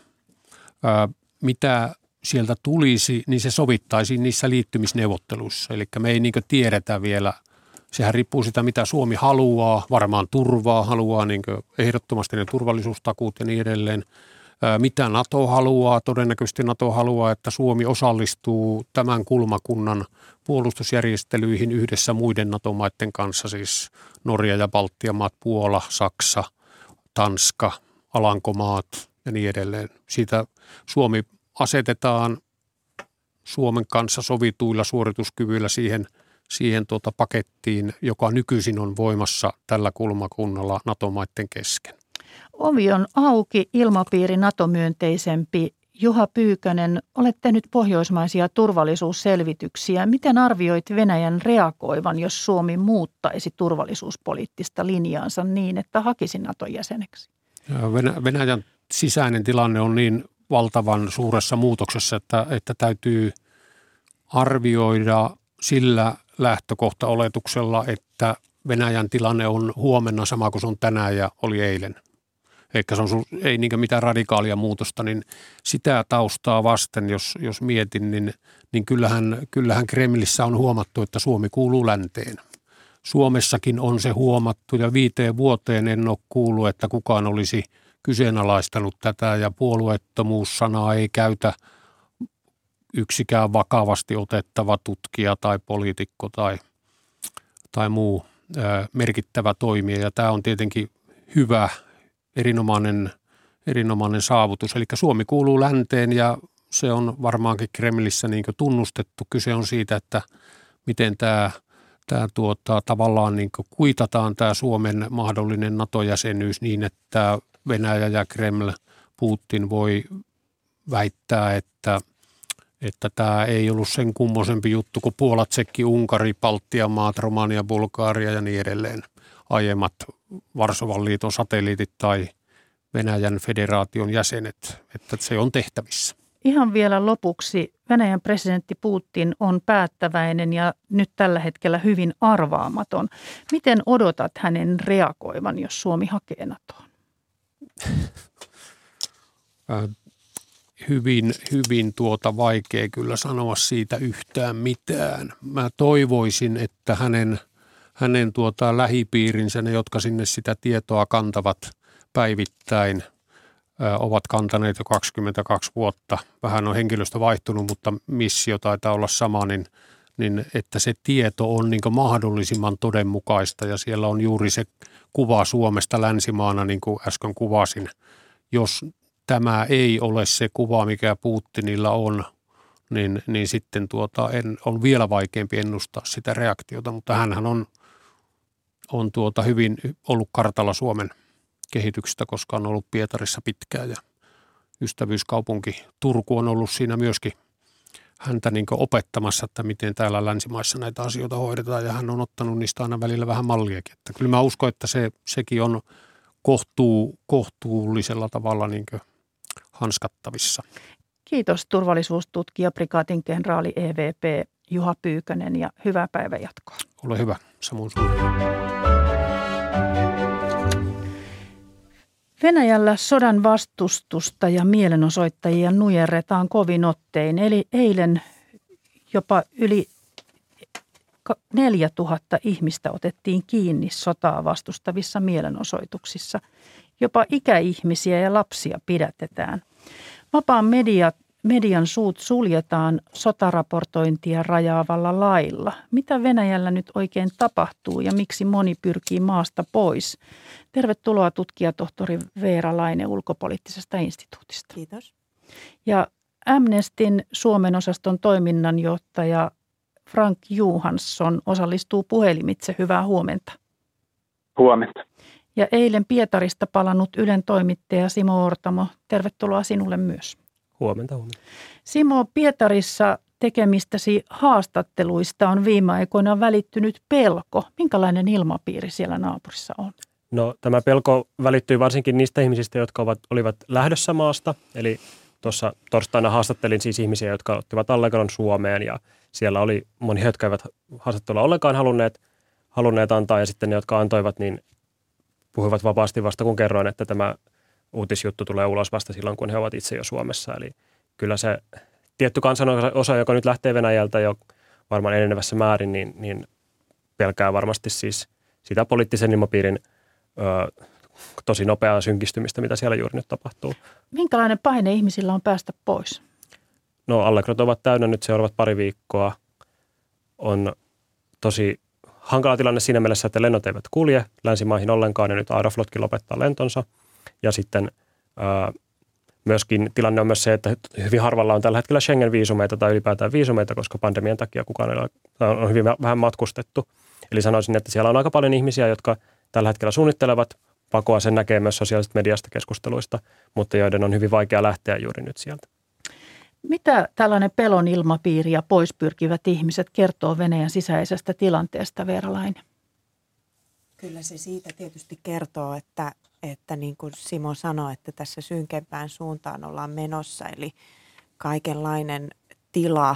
Ää, mitä sieltä tulisi, niin se sovittaisi niissä liittymisneuvotteluissa. Eli me ei niin tiedetä vielä – Sehän riippuu sitä, mitä Suomi haluaa, varmaan turvaa, haluaa niin ehdottomasti ne turvallisuustakuut ja niin edelleen. Mitä NATO haluaa? Todennäköisesti NATO haluaa, että Suomi osallistuu tämän kulmakunnan puolustusjärjestelyihin yhdessä muiden NATO-maiden kanssa, siis Norja ja Baltian maat, Puola, Saksa, Tanska, Alankomaat ja niin edelleen. Siitä Suomi asetetaan Suomen kanssa sovituilla suorituskyvyillä siihen – siihen tuota pakettiin, joka nykyisin on voimassa tällä kulmakunnalla NATO-maiden kesken. Ovi on auki, ilmapiiri NATO-myönteisempi. Juha Pyykönen, olet tehnyt pohjoismaisia turvallisuusselvityksiä. Miten arvioit Venäjän reagoivan, jos Suomi muuttaisi turvallisuuspoliittista linjaansa niin, että hakisi nato jäseneksi? Venäjän sisäinen tilanne on niin valtavan suuressa muutoksessa, että, että täytyy arvioida sillä lähtökohtaoletuksella, että Venäjän tilanne on huomenna sama kuin se on tänään ja oli eilen. Eikä se on, ei niinkään mitään radikaalia muutosta, niin sitä taustaa vasten, jos, jos mietin, niin, niin kyllähän, kyllähän Kremlissä on huomattu, että Suomi kuuluu länteen. Suomessakin on se huomattu ja viiteen vuoteen en ole kuullut, että kukaan olisi kyseenalaistanut tätä ja puolueettomuussanaa ei käytä yksikään vakavasti otettava tutkija tai poliitikko tai, tai muu merkittävä toimija. Ja tämä on tietenkin hyvä, erinomainen, erinomainen saavutus. Eli Suomi kuuluu länteen ja se on varmaankin Kremlissä niin tunnustettu. Kyse on siitä, että miten tämä, tämä tuota, tavallaan niin kuitataan tämä Suomen mahdollinen NATO-jäsenyys niin, että Venäjä ja Kreml, Putin voi väittää, että, että tämä ei ollut sen kummosempi juttu kuin Puola, Tsekki, Unkari, Baltian maat, Romania, Bulgaria ja niin edelleen. Aiemmat Varsovan liiton satelliitit tai Venäjän federaation jäsenet, että se on tehtävissä. Ihan vielä lopuksi. Venäjän presidentti Putin on päättäväinen ja nyt tällä hetkellä hyvin arvaamaton. Miten odotat hänen reagoivan, jos Suomi hakee NATOon? [laughs] hyvin, hyvin tuota vaikea kyllä sanoa siitä yhtään mitään. Mä toivoisin, että hänen, hänen tuota lähipiirinsä, ne jotka sinne sitä tietoa kantavat päivittäin, ovat kantaneet jo 22 vuotta. Vähän on henkilöstö vaihtunut, mutta missio taitaa olla sama, niin, niin että se tieto on niin mahdollisimman todenmukaista ja siellä on juuri se kuva Suomesta länsimaana, niin kuin äsken kuvasin. Jos tämä ei ole se kuva, mikä Putinilla on, niin, niin sitten tuota, en, on vielä vaikeampi ennustaa sitä reaktiota, mutta hän on, on tuota hyvin ollut kartalla Suomen kehityksestä, koska on ollut Pietarissa pitkään ja ystävyyskaupunki Turku on ollut siinä myöskin – häntä niin opettamassa, että miten täällä länsimaissa näitä asioita hoidetaan ja hän on ottanut niistä aina välillä vähän malliakin. Että kyllä mä uskon, että se, sekin on kohtuu, kohtuullisella tavalla niin hanskattavissa. Kiitos turvallisuustutkija, prikaatin kenraali EVP Juha Pyykönen ja hyvää päivänjatkoa. Ole hyvä, sinulle. Venäjällä sodan vastustusta ja mielenosoittajia nujerretaan kovin ottein. Eli eilen jopa yli 4000 ihmistä otettiin kiinni sotaa vastustavissa mielenosoituksissa. Jopa ikäihmisiä ja lapsia pidätetään. Vapaan media median suut suljetaan sotaraportointia rajaavalla lailla. Mitä Venäjällä nyt oikein tapahtuu ja miksi moni pyrkii maasta pois? Tervetuloa tutkijatohtori Veera Laine ulkopoliittisesta instituutista. Kiitos. Ja Amnestin Suomen osaston toiminnanjohtaja Frank Johansson osallistuu puhelimitse. Hyvää huomenta. Huomenta. Ja eilen Pietarista palannut Ylen toimittaja Simo Ortamo. Tervetuloa sinulle myös. Huomenta, huomenta. Simo, Pietarissa tekemistäsi haastatteluista on viime aikoina välittynyt pelko. Minkälainen ilmapiiri siellä naapurissa on? No tämä pelko välittyy varsinkin niistä ihmisistä, jotka ovat, olivat lähdössä maasta. Eli tuossa torstaina haastattelin siis ihmisiä, jotka ottivat Allegron Suomeen ja siellä oli monia, jotka eivät haastattelua ollenkaan halunneet, halunneet antaa ja sitten ne, jotka antoivat, niin puhuivat vapaasti vasta kun kerroin, että tämä uutisjuttu tulee ulos vasta silloin, kun he ovat itse jo Suomessa. Eli kyllä se tietty kansanosa, joka nyt lähtee Venäjältä jo varmaan enenevässä määrin, niin, niin pelkää varmasti siis sitä poliittisen ilmapiirin ö, tosi nopeaa synkistymistä, mitä siellä juuri nyt tapahtuu. Minkälainen paine ihmisillä on päästä pois? No Allegrot ovat täynnä nyt seuraavat pari viikkoa. On tosi hankala tilanne siinä mielessä, että lennot eivät kulje länsimaihin ollenkaan ja nyt Aeroflotkin lopettaa lentonsa – ja sitten ää, myöskin tilanne on myös se, että hyvin harvalla on tällä hetkellä Schengen-viisumeita tai ylipäätään viisumeita, koska pandemian takia kukaan ei ole, on hyvin vähän matkustettu. Eli sanoisin, että siellä on aika paljon ihmisiä, jotka tällä hetkellä suunnittelevat pakoa, sen näkee myös sosiaalisesta mediasta keskusteluista, mutta joiden on hyvin vaikea lähteä juuri nyt sieltä. Mitä tällainen pelon ilmapiiri ja poispyrkivät ihmiset kertoo Venäjän sisäisestä tilanteesta, Veeralainen? Kyllä se siitä tietysti kertoo, että, että niin kuin Simo sanoi, että tässä synkempään suuntaan ollaan menossa. Eli kaikenlainen tila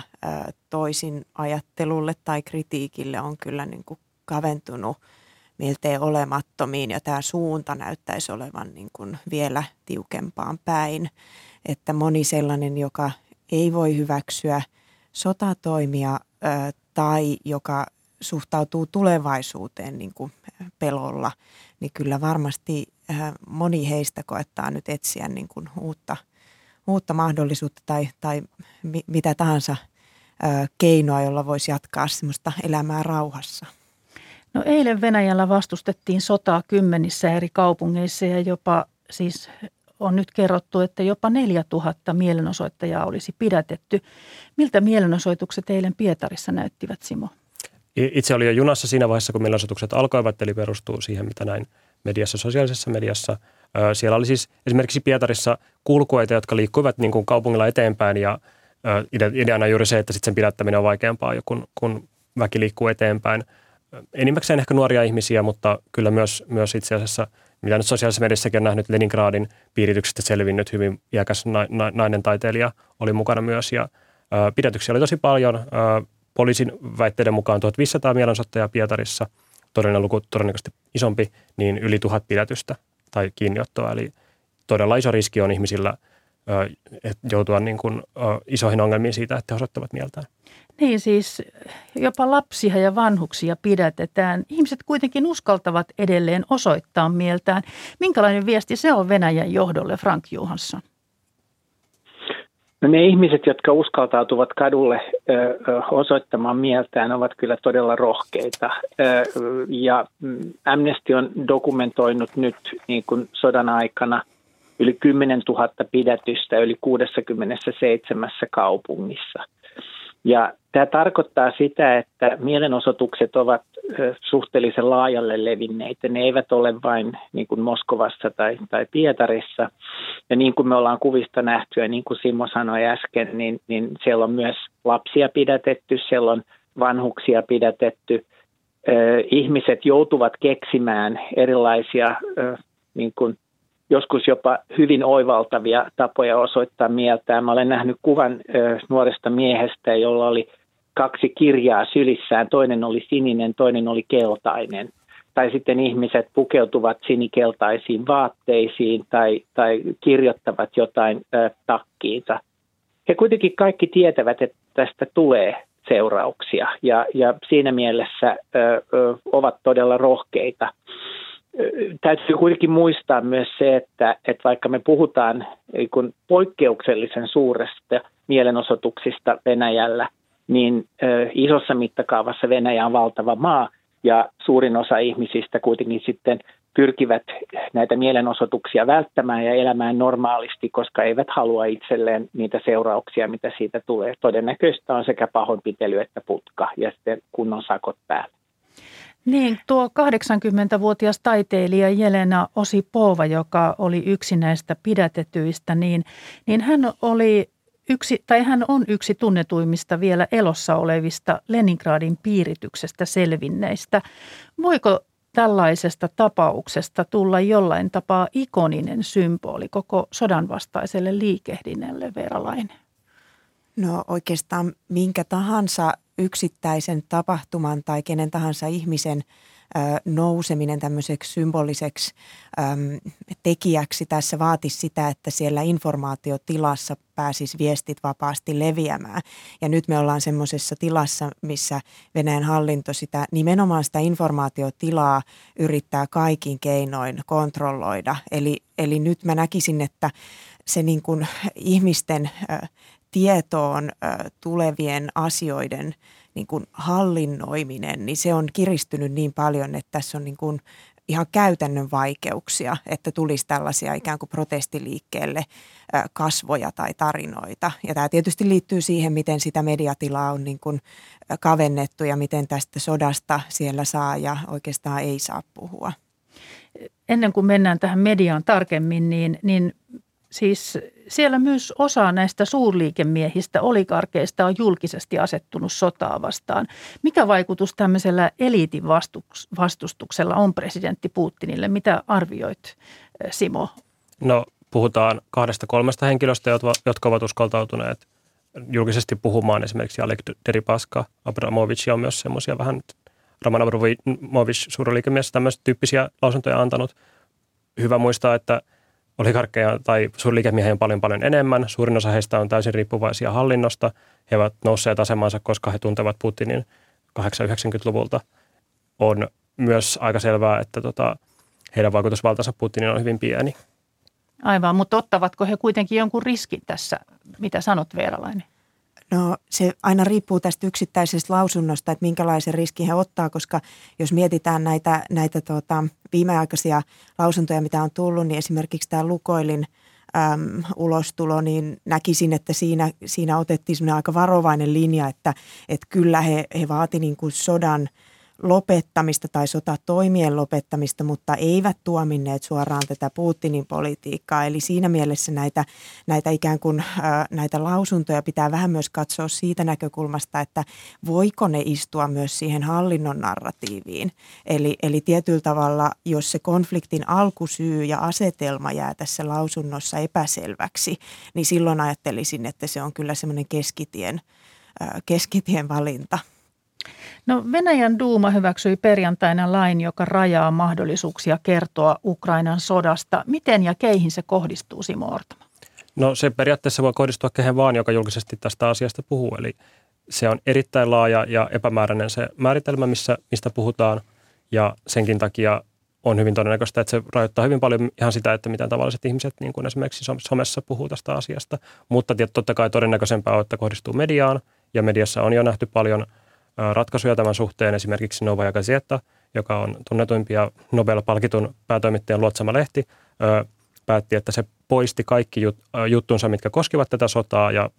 toisin ajattelulle tai kritiikille on kyllä niin kuin kaventunut miltei olemattomiin ja tämä suunta näyttäisi olevan niin kuin vielä tiukempaan päin. Että moni sellainen, joka ei voi hyväksyä sotatoimia tai joka suhtautuu tulevaisuuteen niin kuin pelolla, niin kyllä varmasti moni heistä koettaa nyt etsiä niin kuin uutta, uutta mahdollisuutta tai, tai mitä tahansa keinoa, jolla voisi jatkaa sellaista elämää rauhassa. No eilen Venäjällä vastustettiin sotaa kymmenissä eri kaupungeissa ja jopa siis on nyt kerrottu, että jopa 4000 mielenosoittajaa olisi pidätetty. Miltä mielenosoitukset eilen Pietarissa näyttivät, Simo? Itse oli jo junassa siinä vaiheessa, kun mielenosoitukset alkoivat, eli perustuu siihen, mitä näin mediassa, sosiaalisessa mediassa. Siellä oli siis esimerkiksi Pietarissa kulkueita, jotka liikkuivat niin kuin kaupungilla eteenpäin ja ideana juuri se, että sitten sen pidättäminen on vaikeampaa, kun, kun väki liikkuu eteenpäin. Enimmäkseen ehkä nuoria ihmisiä, mutta kyllä myös, myös itse asiassa, mitä nyt sosiaalisessa mediassakin on nähnyt, Leningradin piirityksestä selvinnyt hyvin iäkäs nainen taiteilija oli mukana myös ja pidätyksiä oli tosi paljon poliisin väitteiden mukaan 1500 mielenosoittajaa Pietarissa, todellinen luku todennäköisesti isompi, niin yli tuhat pidätystä tai kiinniottoa. Eli todella iso riski on ihmisillä joutua niin kuin, isoihin ongelmiin siitä, että he osoittavat mieltään. Niin siis jopa lapsia ja vanhuksia pidätetään. Ihmiset kuitenkin uskaltavat edelleen osoittaa mieltään. Minkälainen viesti se on Venäjän johdolle, Frank Johansson? No ne ihmiset, jotka uskaltautuvat kadulle osoittamaan mieltään, ovat kyllä todella rohkeita. Ja mm, Amnesty on dokumentoinut nyt niin kuin sodan aikana yli 10 000 pidätystä yli 67 kaupungissa – ja tämä tarkoittaa sitä, että mielenosoitukset ovat suhteellisen laajalle levinneitä. Ne eivät ole vain niin kuin Moskovassa tai, tai Pietarissa. Ja niin kuin me ollaan kuvista nähty ja niin kuin Simo sanoi äsken, niin, niin siellä on myös lapsia pidätetty, siellä on vanhuksia pidätetty. Ihmiset joutuvat keksimään erilaisia niin kuin joskus jopa hyvin oivaltavia tapoja osoittaa mieltään. Mä olen nähnyt kuvan nuoresta miehestä, jolla oli kaksi kirjaa sylissään. Toinen oli sininen, toinen oli keltainen. Tai sitten ihmiset pukeutuvat sinikeltaisiin vaatteisiin tai, tai kirjoittavat jotain ö, takkiinsa. He kuitenkin kaikki tietävät, että tästä tulee seurauksia ja, ja siinä mielessä ö, ö, ovat todella rohkeita täytyy kuitenkin muistaa myös se, että, että vaikka me puhutaan kun poikkeuksellisen suuresta mielenosoituksista Venäjällä, niin isossa mittakaavassa Venäjä on valtava maa ja suurin osa ihmisistä kuitenkin sitten pyrkivät näitä mielenosoituksia välttämään ja elämään normaalisti, koska eivät halua itselleen niitä seurauksia, mitä siitä tulee. Todennäköistä on sekä pahoinpitely että putka ja sitten kunnon sakot päällä. Niin, tuo 80-vuotias taiteilija Jelena Osipova, joka oli yksi näistä pidätetyistä, niin, niin hän oli yksi, tai hän on yksi tunnetuimmista vielä elossa olevista Leningradin piirityksestä selvinneistä. Voiko tällaisesta tapauksesta tulla jollain tapaa ikoninen symboli koko sodan vastaiselle liikehdinnälle, Veralainen? No oikeastaan minkä tahansa yksittäisen tapahtuman tai kenen tahansa ihmisen nouseminen tämmöiseksi symboliseksi tekijäksi tässä vaatisi sitä, että siellä informaatiotilassa pääsisi viestit vapaasti leviämään. Ja nyt me ollaan semmoisessa tilassa, missä Venäjän hallinto sitä nimenomaan sitä informaatiotilaa yrittää kaikin keinoin kontrolloida. Eli, eli nyt mä näkisin, että se niin kuin ihmisten tietoon tulevien asioiden niin kuin hallinnoiminen, niin se on kiristynyt niin paljon, että tässä on niin kuin ihan käytännön vaikeuksia, että tulisi tällaisia ikään kuin protestiliikkeelle kasvoja tai tarinoita. Ja tämä tietysti liittyy siihen, miten sitä mediatilaa on niin kuin kavennettu ja miten tästä sodasta siellä saa ja oikeastaan ei saa puhua. Ennen kuin mennään tähän mediaan tarkemmin, niin, niin siis siellä myös osa näistä suurliikemiehistä, olikarkeista on julkisesti asettunut sotaa vastaan. Mikä vaikutus tämmöisellä eliitin vastustuksella on presidentti Putinille? Mitä arvioit, Simo? No puhutaan kahdesta kolmesta henkilöstä, jotka ovat uskaltautuneet julkisesti puhumaan. Esimerkiksi Alek Deripaska, Abramovic on myös semmoisia vähän, Roman Abramovic, suurliikemies, tämmöisiä tyyppisiä lausuntoja antanut. Hyvä muistaa, että – oligarkkeja tai suurliikemiehiä on paljon paljon enemmän. Suurin osa heistä on täysin riippuvaisia hallinnosta. He ovat nousseet asemansa, koska he tuntevat Putinin 890-luvulta. On myös aika selvää, että tota, heidän vaikutusvaltansa Putinin on hyvin pieni. Aivan, mutta ottavatko he kuitenkin jonkun riskin tässä? Mitä sanot Veeralainen? No se aina riippuu tästä yksittäisestä lausunnosta, että minkälaisen riskin he ottaa, koska jos mietitään näitä, näitä tuota, viimeaikaisia lausuntoja, mitä on tullut, niin esimerkiksi tämä Lukoilin äm, ulostulo, niin näkisin, että siinä, siinä otettiin aika varovainen linja, että, että kyllä he, he vaativat niin sodan – lopettamista tai sotatoimien lopettamista, mutta eivät tuominneet suoraan tätä Putinin politiikkaa. Eli siinä mielessä näitä, näitä ikään kuin äh, näitä lausuntoja pitää vähän myös katsoa siitä näkökulmasta, että voiko ne istua myös siihen hallinnon narratiiviin. Eli, eli tietyllä tavalla, jos se konfliktin alkusyy ja asetelma jää tässä lausunnossa epäselväksi, niin silloin ajattelisin, että se on kyllä semmoinen keskitien, äh, keskitien valinta. No Venäjän duuma hyväksyi perjantaina lain, joka rajaa mahdollisuuksia kertoa Ukrainan sodasta. Miten ja keihin se kohdistuu, Simo Ortama? No se periaatteessa voi kohdistua kehen vaan, joka julkisesti tästä asiasta puhuu. Eli se on erittäin laaja ja epämääräinen se määritelmä, missä, mistä puhutaan. Ja senkin takia on hyvin todennäköistä, että se rajoittaa hyvin paljon ihan sitä, että miten tavalliset ihmiset niin kuin esimerkiksi somessa puhuu tästä asiasta. Mutta totta kai todennäköisempää on, että kohdistuu mediaan. Ja mediassa on jo nähty paljon – ratkaisuja tämän suhteen. Esimerkiksi Nova Gazeta, joka on tunnetuimpia Nobel-palkitun päätoimittajan luotsama lehti, päätti, että se poisti kaikki juttunsa, mitkä koskivat tätä sotaa ja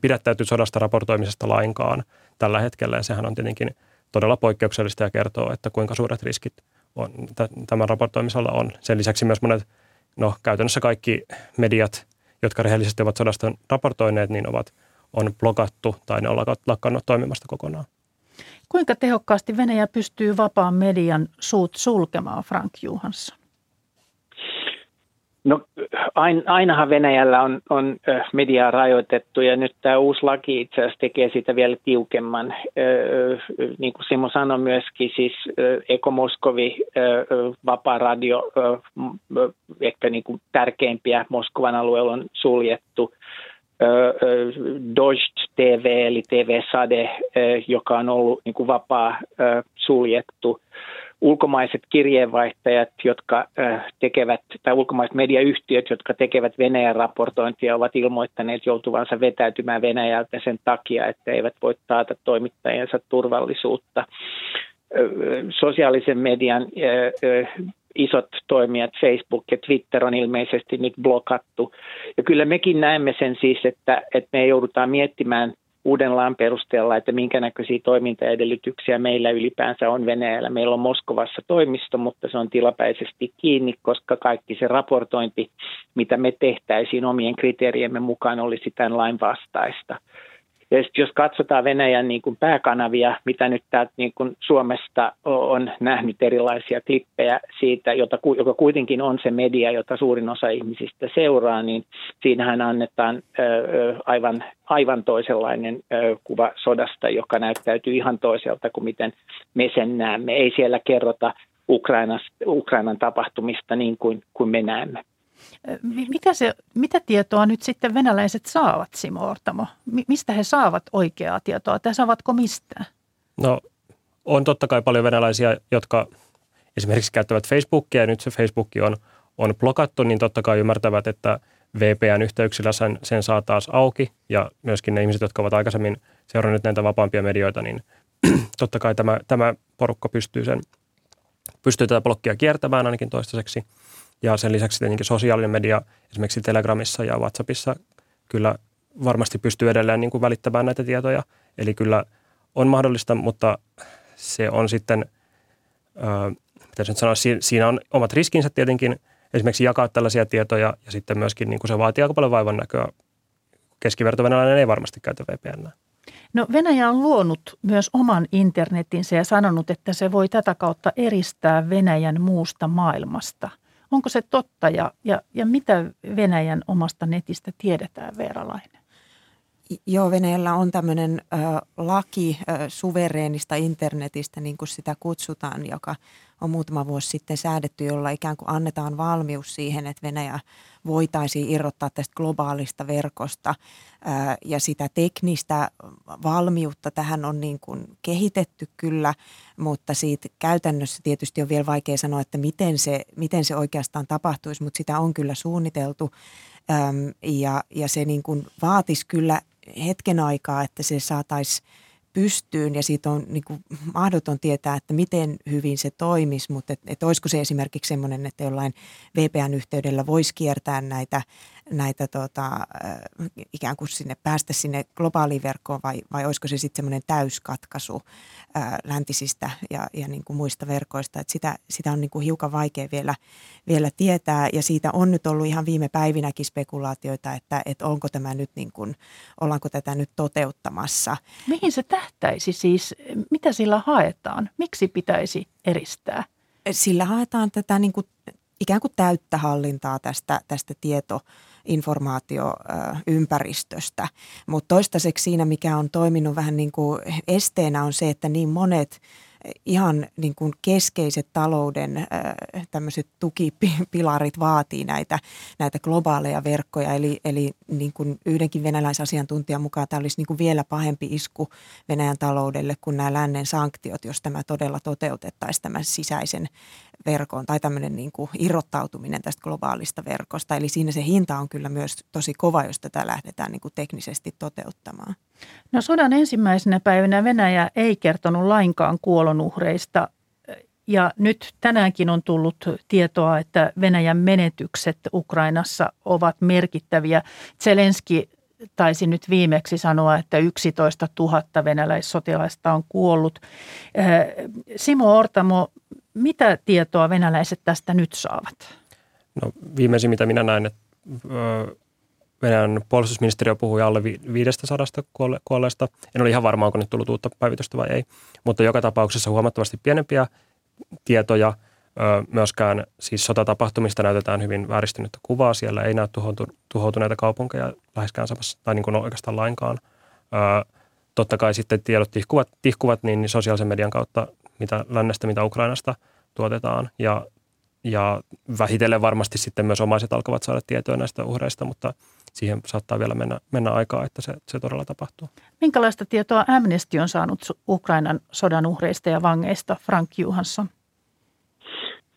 pidättäytyi sodasta raportoimisesta lainkaan tällä hetkellä. Ja sehän on tietenkin todella poikkeuksellista ja kertoo, että kuinka suuret riskit on, tämän raportoimisella on. Sen lisäksi myös monet, no käytännössä kaikki mediat, jotka rehellisesti ovat sodasta raportoineet, niin ovat – on blokattu tai ne on lakannut toimimasta kokonaan. Kuinka tehokkaasti Venäjä pystyy vapaan median suut sulkemaan, Frank Johansson? No ainahan Venäjällä on, on mediaa rajoitettu ja nyt tämä uusi laki itse asiassa tekee sitä vielä tiukemman. Niin kuin Simo sanoi myöskin, siis Eko Moskovi, Vapaa Radio, ehkä niin kuin tärkeimpiä Moskovan alueella on suljettu. Dojt TV eli TV Sade, joka on ollut niin kuin vapaa suljettu. Ulkomaiset kirjeenvaihtajat, jotka tekevät, tai ulkomaiset mediayhtiöt, jotka tekevät Venäjän raportointia, ovat ilmoittaneet joutuvansa vetäytymään Venäjältä sen takia, että eivät voi taata toimittajiensa turvallisuutta. Sosiaalisen median isot toimijat, Facebook ja Twitter on ilmeisesti nyt blokattu. Ja kyllä mekin näemme sen siis, että, että me joudutaan miettimään uuden lain perusteella, että minkä näköisiä toimintaedellytyksiä meillä ylipäänsä on Venäjällä. Meillä on Moskovassa toimisto, mutta se on tilapäisesti kiinni, koska kaikki se raportointi, mitä me tehtäisiin omien kriteeriemme mukaan, olisi tämän lain vastaista. Ja jos katsotaan Venäjän niin kuin pääkanavia, mitä nyt täältä niin kuin Suomesta on nähnyt erilaisia klippejä siitä, jota, joka kuitenkin on se media, jota suurin osa ihmisistä seuraa, niin siinähän annetaan aivan, aivan toisenlainen kuva sodasta, joka näyttäytyy ihan toiselta kuin miten me sen näemme. Ei siellä kerrota Ukrainan tapahtumista niin kuin, kuin me näemme. Mitä, se, mitä tietoa nyt sitten venäläiset saavat, Simo Ortamo? Mistä he saavat oikeaa tietoa tai saavatko mistään? No on totta kai paljon venäläisiä, jotka esimerkiksi käyttävät Facebookia ja nyt se Facebook on, on blokattu, niin totta kai ymmärtävät, että VPN-yhteyksillä sen, sen saa taas auki ja myöskin ne ihmiset, jotka ovat aikaisemmin seuranneet näitä vapaampia medioita, niin [clears throat] totta kai tämä, tämä porukka pystyy sen pystyy tätä blokkia kiertämään ainakin toistaiseksi. Ja sen lisäksi tietenkin sosiaalinen media esimerkiksi Telegramissa ja WhatsAppissa kyllä varmasti pystyy edelleen niin kuin välittämään näitä tietoja. Eli kyllä on mahdollista, mutta se on sitten, öö, mitä nyt sanoa, siinä on omat riskinsä tietenkin esimerkiksi jakaa tällaisia tietoja ja sitten myöskin niin kuin se vaatii aika paljon vaivan näköä. Keskivertovenäläinen ei varmasti käytä VPN. No Venäjä on luonut myös oman internetinsä ja sanonut, että se voi tätä kautta eristää Venäjän muusta maailmasta. Onko se totta ja, ja, ja mitä Venäjän omasta netistä tiedetään, Veeralainen? Joo, Venäjällä on tämmöinen ö, laki ö, suvereenista internetistä, niin kuin sitä kutsutaan, joka on muutama vuosi sitten säädetty, jolla ikään kuin annetaan valmius siihen, että Venäjä voitaisiin irrottaa tästä globaalista verkosta. Ö, ja sitä teknistä valmiutta tähän on niin kuin kehitetty kyllä, mutta siitä käytännössä tietysti on vielä vaikea sanoa, että miten se, miten se oikeastaan tapahtuisi, mutta sitä on kyllä suunniteltu. Öm, ja, ja se niin kuin vaatisi kyllä hetken aikaa, että se saataisiin pystyyn ja siitä on niin kuin mahdoton tietää, että miten hyvin se toimisi, mutta et, et olisiko se esimerkiksi sellainen, että jollain VPN-yhteydellä voisi kiertää näitä näitä tota, ikään kuin sinne päästä sinne globaaliin verkkoon vai, vai olisiko se sitten semmoinen täyskatkaisu ää, läntisistä ja, ja niin kuin muista verkoista. Et sitä, sitä on niin kuin hiukan vaikea vielä, vielä tietää ja siitä on nyt ollut ihan viime päivinäkin spekulaatioita, että, että onko tämä nyt niin kuin, ollaanko tätä nyt toteuttamassa. Mihin se tähtäisi siis? Mitä sillä haetaan? Miksi pitäisi eristää? Sillä haetaan tätä niin kuin, ikään kuin täyttä hallintaa tästä, tästä tieto informaatioympäristöstä. Mutta toistaiseksi siinä, mikä on toiminut vähän niin kuin esteenä, on se, että niin monet ihan niin kuin keskeiset talouden tämmöiset tukipilarit vaatii näitä, näitä globaaleja verkkoja. Eli, eli niin kuin yhdenkin venäläisasiantuntijan mukaan tämä olisi niin kuin vielä pahempi isku Venäjän taloudelle kuin nämä lännen sanktiot, jos tämä todella toteutettaisiin tämän sisäisen verkon tai tämmöinen niin kuin irrottautuminen tästä globaalista verkosta. Eli siinä se hinta on kyllä myös tosi kova, jos tätä lähdetään niin kuin teknisesti toteuttamaan. No sodan ensimmäisenä päivänä Venäjä ei kertonut lainkaan kuolonuhreista ja nyt tänäänkin on tullut tietoa, että Venäjän menetykset Ukrainassa ovat merkittäviä. Zelenski taisi nyt viimeksi sanoa, että 11 000 venäläissotilaista on kuollut. Simo Ortamo, mitä tietoa venäläiset tästä nyt saavat? No viimeisin, mitä minä näin, että Venäjän puolustusministeriö puhui alle 500 kuolleesta. En ole ihan varma, onko nyt tullut uutta päivitystä vai ei, mutta joka tapauksessa huomattavasti pienempiä tietoja. Myöskään siis sotatapahtumista näytetään hyvin vääristynyttä kuvaa. Siellä ei näy tuhoutuneita kaupunkeja läheskään samassa, tai niin kuin oikeastaan lainkaan. Totta kai sitten tiedot tihkuvat, tihkuvat niin sosiaalisen median kautta mitä lännestä, mitä Ukrainasta tuotetaan. Ja, ja vähitellen varmasti sitten myös omaiset alkavat saada tietoa näistä uhreista, mutta siihen saattaa vielä mennä, mennä aikaa, että se, se todella tapahtuu. Minkälaista tietoa Amnesty on saanut Ukrainan sodan uhreista ja vangeista, Frank Johansson?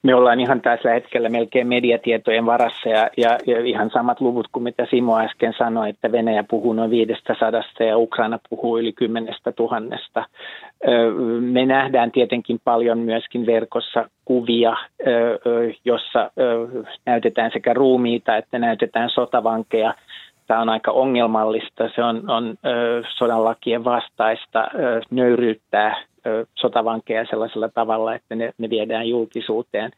Me ollaan ihan tällä hetkellä melkein mediatietojen varassa ja, ja, ja ihan samat luvut kuin mitä Simo äsken sanoi, että Venäjä puhuu noin 500 ja Ukraina puhuu yli 10 tuhannesta. Me nähdään tietenkin paljon myöskin verkossa kuvia, jossa näytetään sekä ruumiita että näytetään sotavankeja. Tämä on aika ongelmallista, se on, on sodan lakien vastaista nöyryyttää sotavankeja sellaisella tavalla, että ne, ne viedään julkisuuteen.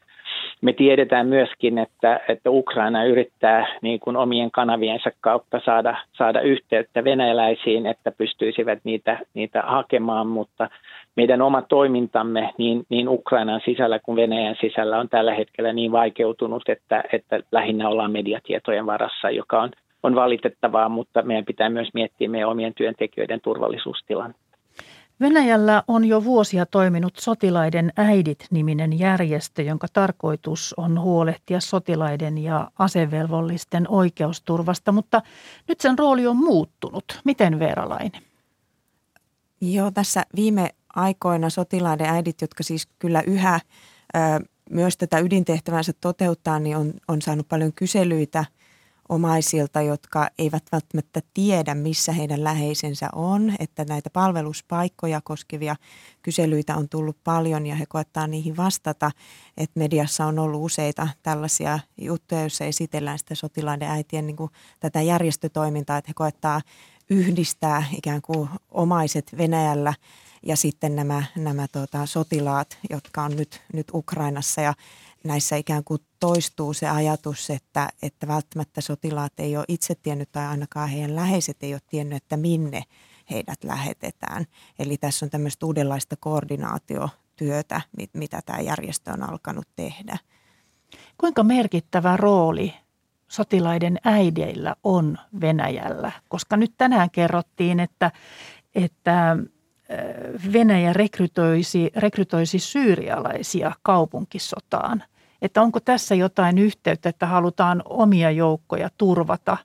Me tiedetään myöskin, että, että Ukraina yrittää niin kuin omien kanaviensa kautta saada, saada yhteyttä venäläisiin, että pystyisivät niitä, niitä hakemaan, mutta meidän oma toimintamme niin, niin Ukrainan sisällä kuin Venäjän sisällä on tällä hetkellä niin vaikeutunut, että, että lähinnä ollaan mediatietojen varassa, joka on, on valitettavaa, mutta meidän pitää myös miettiä meidän omien työntekijöiden turvallisuustilannetta. Venäjällä on jo vuosia toiminut Sotilaiden äidit-niminen järjestö, jonka tarkoitus on huolehtia sotilaiden ja asevelvollisten oikeusturvasta, mutta nyt sen rooli on muuttunut. Miten Veeralainen? Joo, tässä viime aikoina sotilaiden äidit, jotka siis kyllä yhä ö, myös tätä ydintehtävänsä toteuttaa, niin on, on saanut paljon kyselyitä omaisilta, jotka eivät välttämättä tiedä, missä heidän läheisensä on, että näitä palveluspaikkoja koskevia kyselyitä on tullut paljon ja he koettaa niihin vastata, että mediassa on ollut useita tällaisia juttuja, joissa esitellään sitä sotilaiden äitien niin kuin tätä järjestötoimintaa, että he koettaa yhdistää ikään kuin omaiset Venäjällä ja sitten nämä, nämä tota, sotilaat, jotka on nyt, nyt Ukrainassa. Ja näissä ikään kuin toistuu se ajatus, että, että välttämättä sotilaat ei ole itse tiennyt tai ainakaan heidän läheiset ei ole tiennyt, että minne heidät lähetetään. Eli tässä on tämmöistä uudenlaista koordinaatiotyötä, mitä tämä järjestö on alkanut tehdä. Kuinka merkittävä rooli sotilaiden äideillä on Venäjällä? Koska nyt tänään kerrottiin, että, että Venäjä rekrytoisi, rekrytoisi syyrialaisia kaupunkisotaan. Että onko tässä jotain yhteyttä, että halutaan omia joukkoja turvata?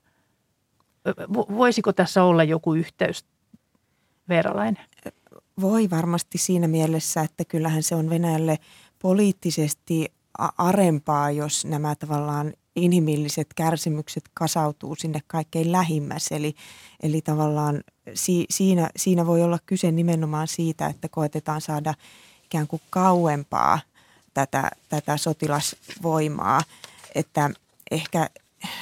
Voisiko tässä olla joku yhteys, Veeralainen? Voi varmasti siinä mielessä, että kyllähän se on Venäjälle poliittisesti arempaa, jos nämä tavallaan inhimilliset kärsimykset kasautuu sinne kaikkein lähimmäs. Eli, eli tavallaan si, siinä, siinä voi olla kyse nimenomaan siitä, että koetetaan saada ikään kuin kauempaa tätä, tätä sotilasvoimaa. Että ehkä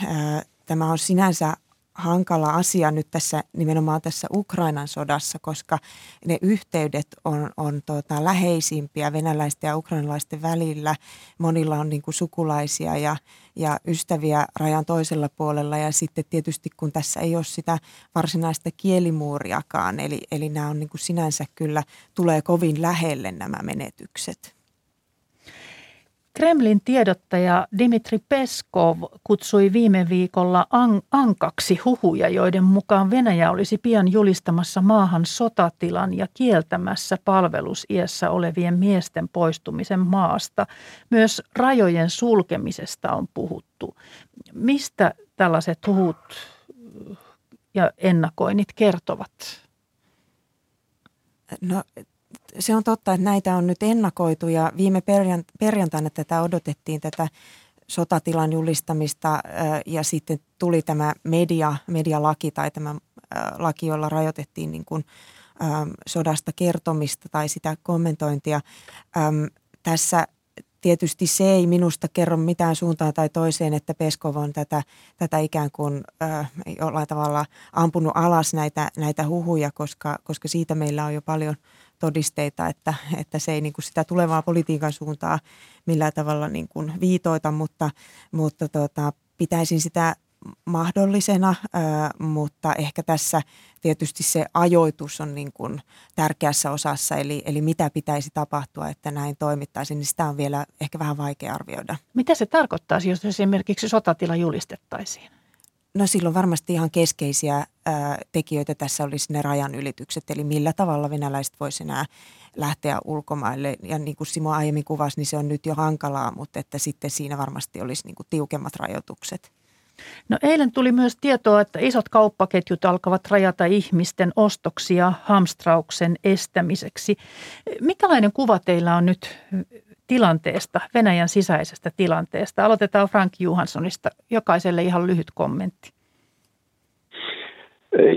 ää, tämä on sinänsä hankala asia nyt tässä nimenomaan tässä Ukrainan sodassa, koska ne yhteydet on, on tuota, läheisimpiä venäläisten ja ukrainalaisten välillä. Monilla on niin kuin sukulaisia ja, ja ystäviä rajan toisella puolella ja sitten tietysti kun tässä ei ole sitä varsinaista kielimuuriakaan, eli, eli nämä on niin kuin sinänsä kyllä tulee kovin lähelle nämä menetykset. Kremlin tiedottaja Dimitri Peskov kutsui viime viikolla an- ankaksi huhuja, joiden mukaan Venäjä olisi pian julistamassa maahan sotatilan ja kieltämässä palvelusiässä olevien miesten poistumisen maasta. Myös rajojen sulkemisesta on puhuttu. Mistä tällaiset huhut ja ennakoinnit kertovat? No se on totta, että näitä on nyt ennakoitu ja viime perjantaina tätä odotettiin tätä sotatilan julistamista ja sitten tuli tämä media, medialaki tai tämä laki, jolla rajoitettiin niin kuin, sodasta kertomista tai sitä kommentointia. Tässä tietysti se ei minusta kerro mitään suuntaan tai toiseen, että Peskov on tätä, tätä ikään kuin jollain tavalla ampunut alas näitä, näitä huhuja, koska, koska siitä meillä on jo paljon – todisteita, että, että se ei niin kuin sitä tulevaa politiikan suuntaa millään tavalla niin kuin viitoita, mutta, mutta tota, pitäisin sitä mahdollisena, mutta ehkä tässä tietysti se ajoitus on niin kuin tärkeässä osassa, eli, eli mitä pitäisi tapahtua, että näin toimittaisiin, niin sitä on vielä ehkä vähän vaikea arvioida. Mitä se tarkoittaisi, jos esimerkiksi sotatila julistettaisiin? No silloin varmasti ihan keskeisiä ää, tekijöitä tässä olisi ne rajan ylitykset, eli millä tavalla venäläiset voisivat enää lähteä ulkomaille. Ja niin kuin Simo aiemmin kuvasi, niin se on nyt jo hankalaa, mutta että sitten siinä varmasti olisi niin kuin tiukemmat rajoitukset. No eilen tuli myös tietoa, että isot kauppaketjut alkavat rajata ihmisten ostoksia hamstrauksen estämiseksi. Mikälainen kuva teillä on nyt tilanteesta, Venäjän sisäisestä tilanteesta. Aloitetaan Frank Johanssonista. Jokaiselle ihan lyhyt kommentti.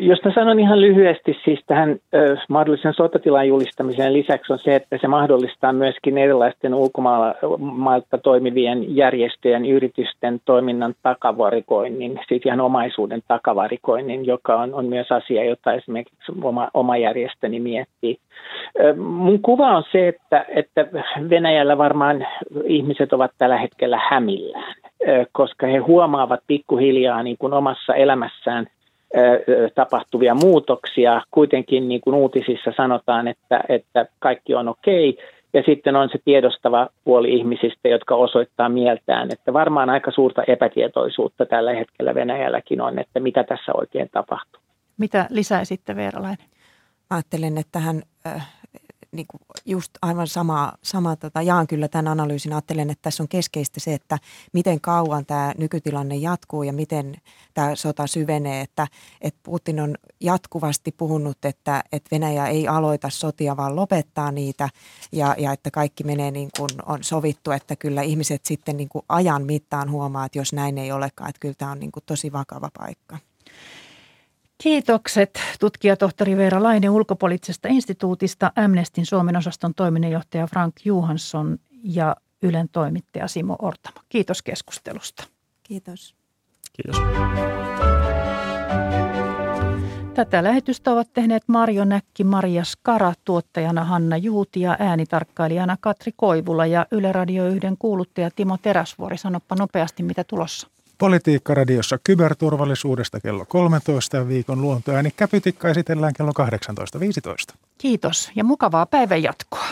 Jos mä sanon ihan lyhyesti siis tähän mahdollisen sotatilan julistamiseen lisäksi on se, että se mahdollistaa myöskin erilaisten ulkomailta toimivien järjestöjen yritysten toiminnan takavarikoinnin, siis ihan omaisuuden takavarikoinnin, joka on, on myös asia, jota esimerkiksi oma, oma järjestöni miettii. Mun kuva on se, että, että Venäjällä varmaan ihmiset ovat tällä hetkellä hämillään, koska he huomaavat pikkuhiljaa niin kuin omassa elämässään tapahtuvia muutoksia. Kuitenkin niin kuin uutisissa sanotaan, että, että kaikki on okei. Ja sitten on se tiedostava puoli ihmisistä, jotka osoittaa mieltään, että varmaan aika suurta epätietoisuutta tällä hetkellä Venäjälläkin on, että mitä tässä oikein tapahtuu. Mitä lisäisitte Veeralainen? Ajattelen, että tähän niin kuin just aivan sama, sama tota, jaan kyllä tämän analyysin. Ajattelen, että tässä on keskeistä se, että miten kauan tämä nykytilanne jatkuu ja miten tämä sota syvenee. Että, että Putin on jatkuvasti puhunut, että, että Venäjä ei aloita sotia, vaan lopettaa niitä ja, ja että kaikki menee niin kuin on sovittu, että kyllä ihmiset sitten niin kuin ajan mittaan huomaa, että jos näin ei olekaan, että kyllä tämä on niin kuin tosi vakava paikka. Kiitokset tutkijatohtori Veera Laine ulkopoliittisesta instituutista, Amnestin Suomen osaston toiminnanjohtaja Frank Johansson ja Ylen toimittaja Simo Ortamo. Kiitos keskustelusta. Kiitos. Kiitos. Tätä lähetystä ovat tehneet Marjo Näkki, Maria Skara, tuottajana Hanna Juuti ja äänitarkkailijana Katri Koivula ja Yle Radio 1 kuuluttaja Timo Teräsvuori. Sanoppa nopeasti, mitä tulossa. Politiikka-radiossa kyberturvallisuudesta kello 13 ja viikon luontoääni Käpytikka esitellään kello 18.15. Kiitos ja mukavaa päivän jatkoa.